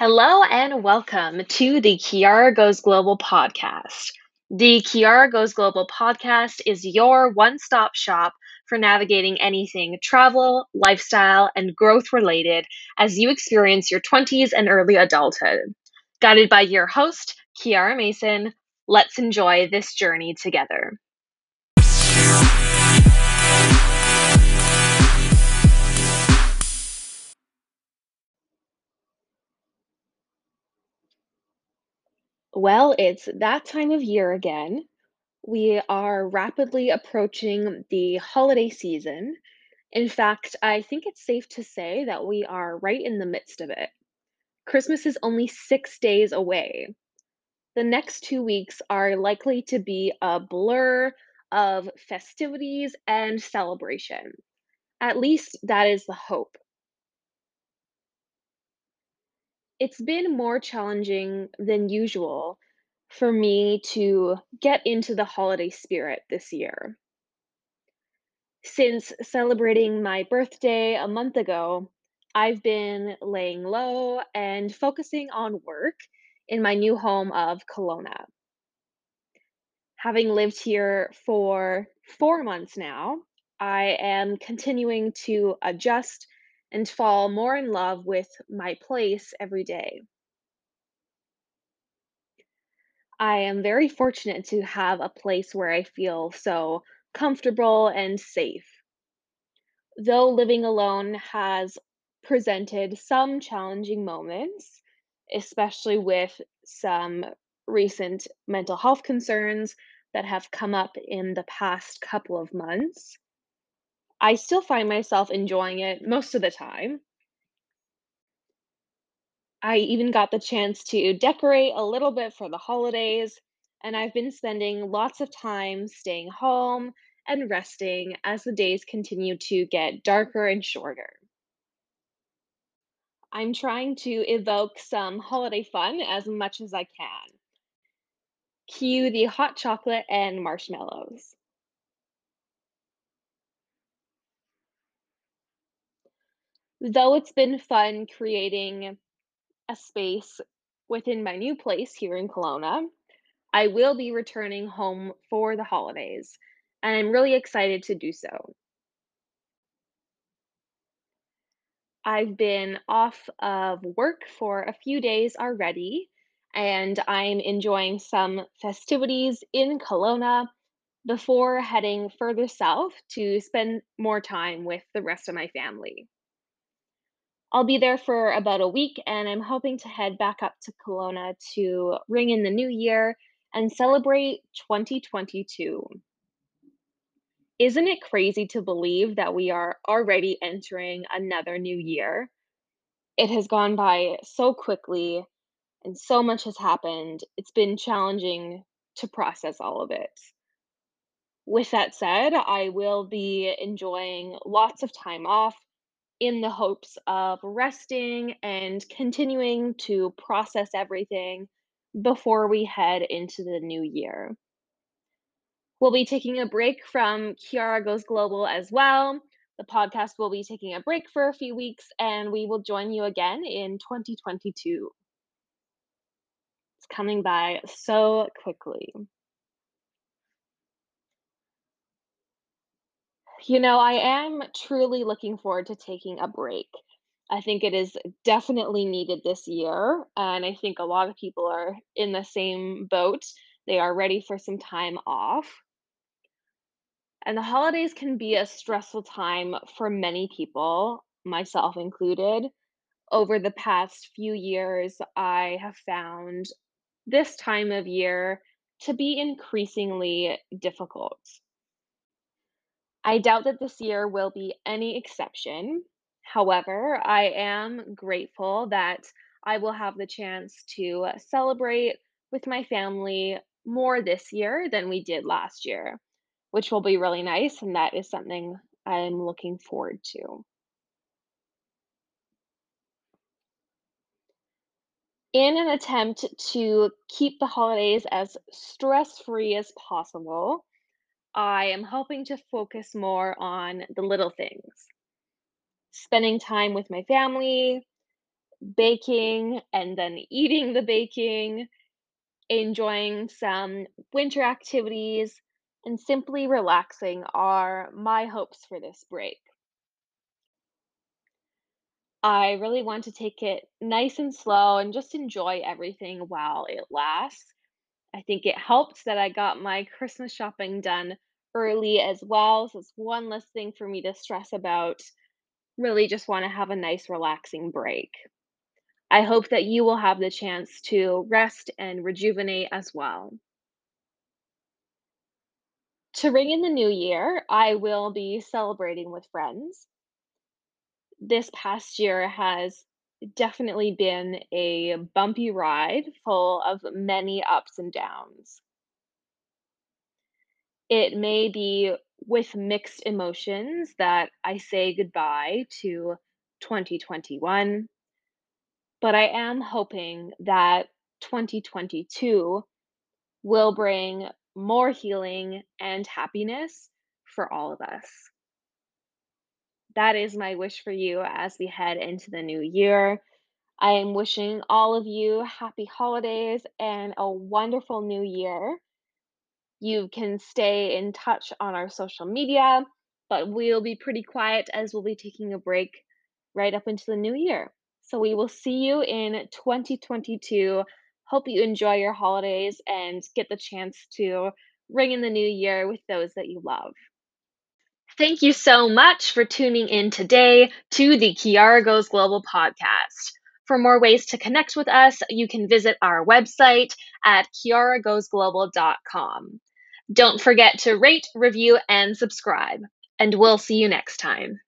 Hello and welcome to the Chiara Goes Global podcast. The Chiara Goes Global podcast is your one stop shop for navigating anything travel, lifestyle, and growth related as you experience your 20s and early adulthood. Guided by your host, Chiara Mason, let's enjoy this journey together. Well, it's that time of year again. We are rapidly approaching the holiday season. In fact, I think it's safe to say that we are right in the midst of it. Christmas is only six days away. The next two weeks are likely to be a blur of festivities and celebration. At least that is the hope. It's been more challenging than usual for me to get into the holiday spirit this year. Since celebrating my birthday a month ago, I've been laying low and focusing on work in my new home of Kelowna. Having lived here for four months now, I am continuing to adjust and fall more in love with my place every day. I am very fortunate to have a place where I feel so comfortable and safe. Though living alone has presented some challenging moments, especially with some recent mental health concerns that have come up in the past couple of months, I still find myself enjoying it most of the time. I even got the chance to decorate a little bit for the holidays, and I've been spending lots of time staying home and resting as the days continue to get darker and shorter. I'm trying to evoke some holiday fun as much as I can. Cue the hot chocolate and marshmallows. Though it's been fun creating a space within my new place here in Kelowna, I will be returning home for the holidays, and I'm really excited to do so. I've been off of work for a few days already, and I'm enjoying some festivities in Kelowna before heading further south to spend more time with the rest of my family. I'll be there for about a week, and I'm hoping to head back up to Kelowna to ring in the new year and celebrate 2022. Isn't it crazy to believe that we are already entering another new year? It has gone by so quickly and so much has happened. It's been challenging to process all of it. With that said, I will be enjoying lots of time off in the hopes of resting and continuing to process everything before we head into the new year. We'll be taking a break from Chiara Goes Global as well. The podcast will be taking a break for a few weeks and we will join you again in 2022. It's coming by so quickly. You know, I am truly looking forward to taking a break. I think it is definitely needed this year, and I think a lot of people are in the same boat. They are ready for some time off. And the holidays can be a stressful time for many people, myself included. Over the past few years, I have found this time of year to be increasingly difficult. I doubt that this year will be any exception. However, I am grateful that I will have the chance to uh, celebrate with my family more this year than we did last year, which will be really nice. And that is something I'm looking forward to. In an attempt to keep the holidays as stress free as possible, I am hoping to focus more on the little things spending time with my family, baking and then eating the baking, enjoying some winter activities, and simply relaxing are my hopes for this break. I really want to take it nice and slow and just enjoy everything while it lasts. I think it helped that I got my Christmas shopping done early as well, so it's one less thing for me to stress about. Really just want to have a nice, relaxing break. I hope that you will have the chance to rest and rejuvenate as well. To ring in the new year, I will be celebrating with friends. This past year has definitely been a bumpy ride full of many ups and downs. It may be with mixed emotions that I say goodbye to 2021, but I am hoping that 2022 will bring more healing and happiness for all of us. That is my wish for you as we head into the new year. I am wishing all of you happy holidays and a wonderful new year. You can stay in touch on our social media, but we'll be pretty quiet as we'll be taking a break right up into the new year. So we will see you in 2022. Hope you enjoy your holidays and get the chance to ring in the new year with those that you love. Thank you so much for tuning in today to the Chiara Goes Global podcast. For more ways to connect with us, you can visit our website at chiaragoesglobal.com. Don't forget to rate, review, and subscribe, and we'll see you next time.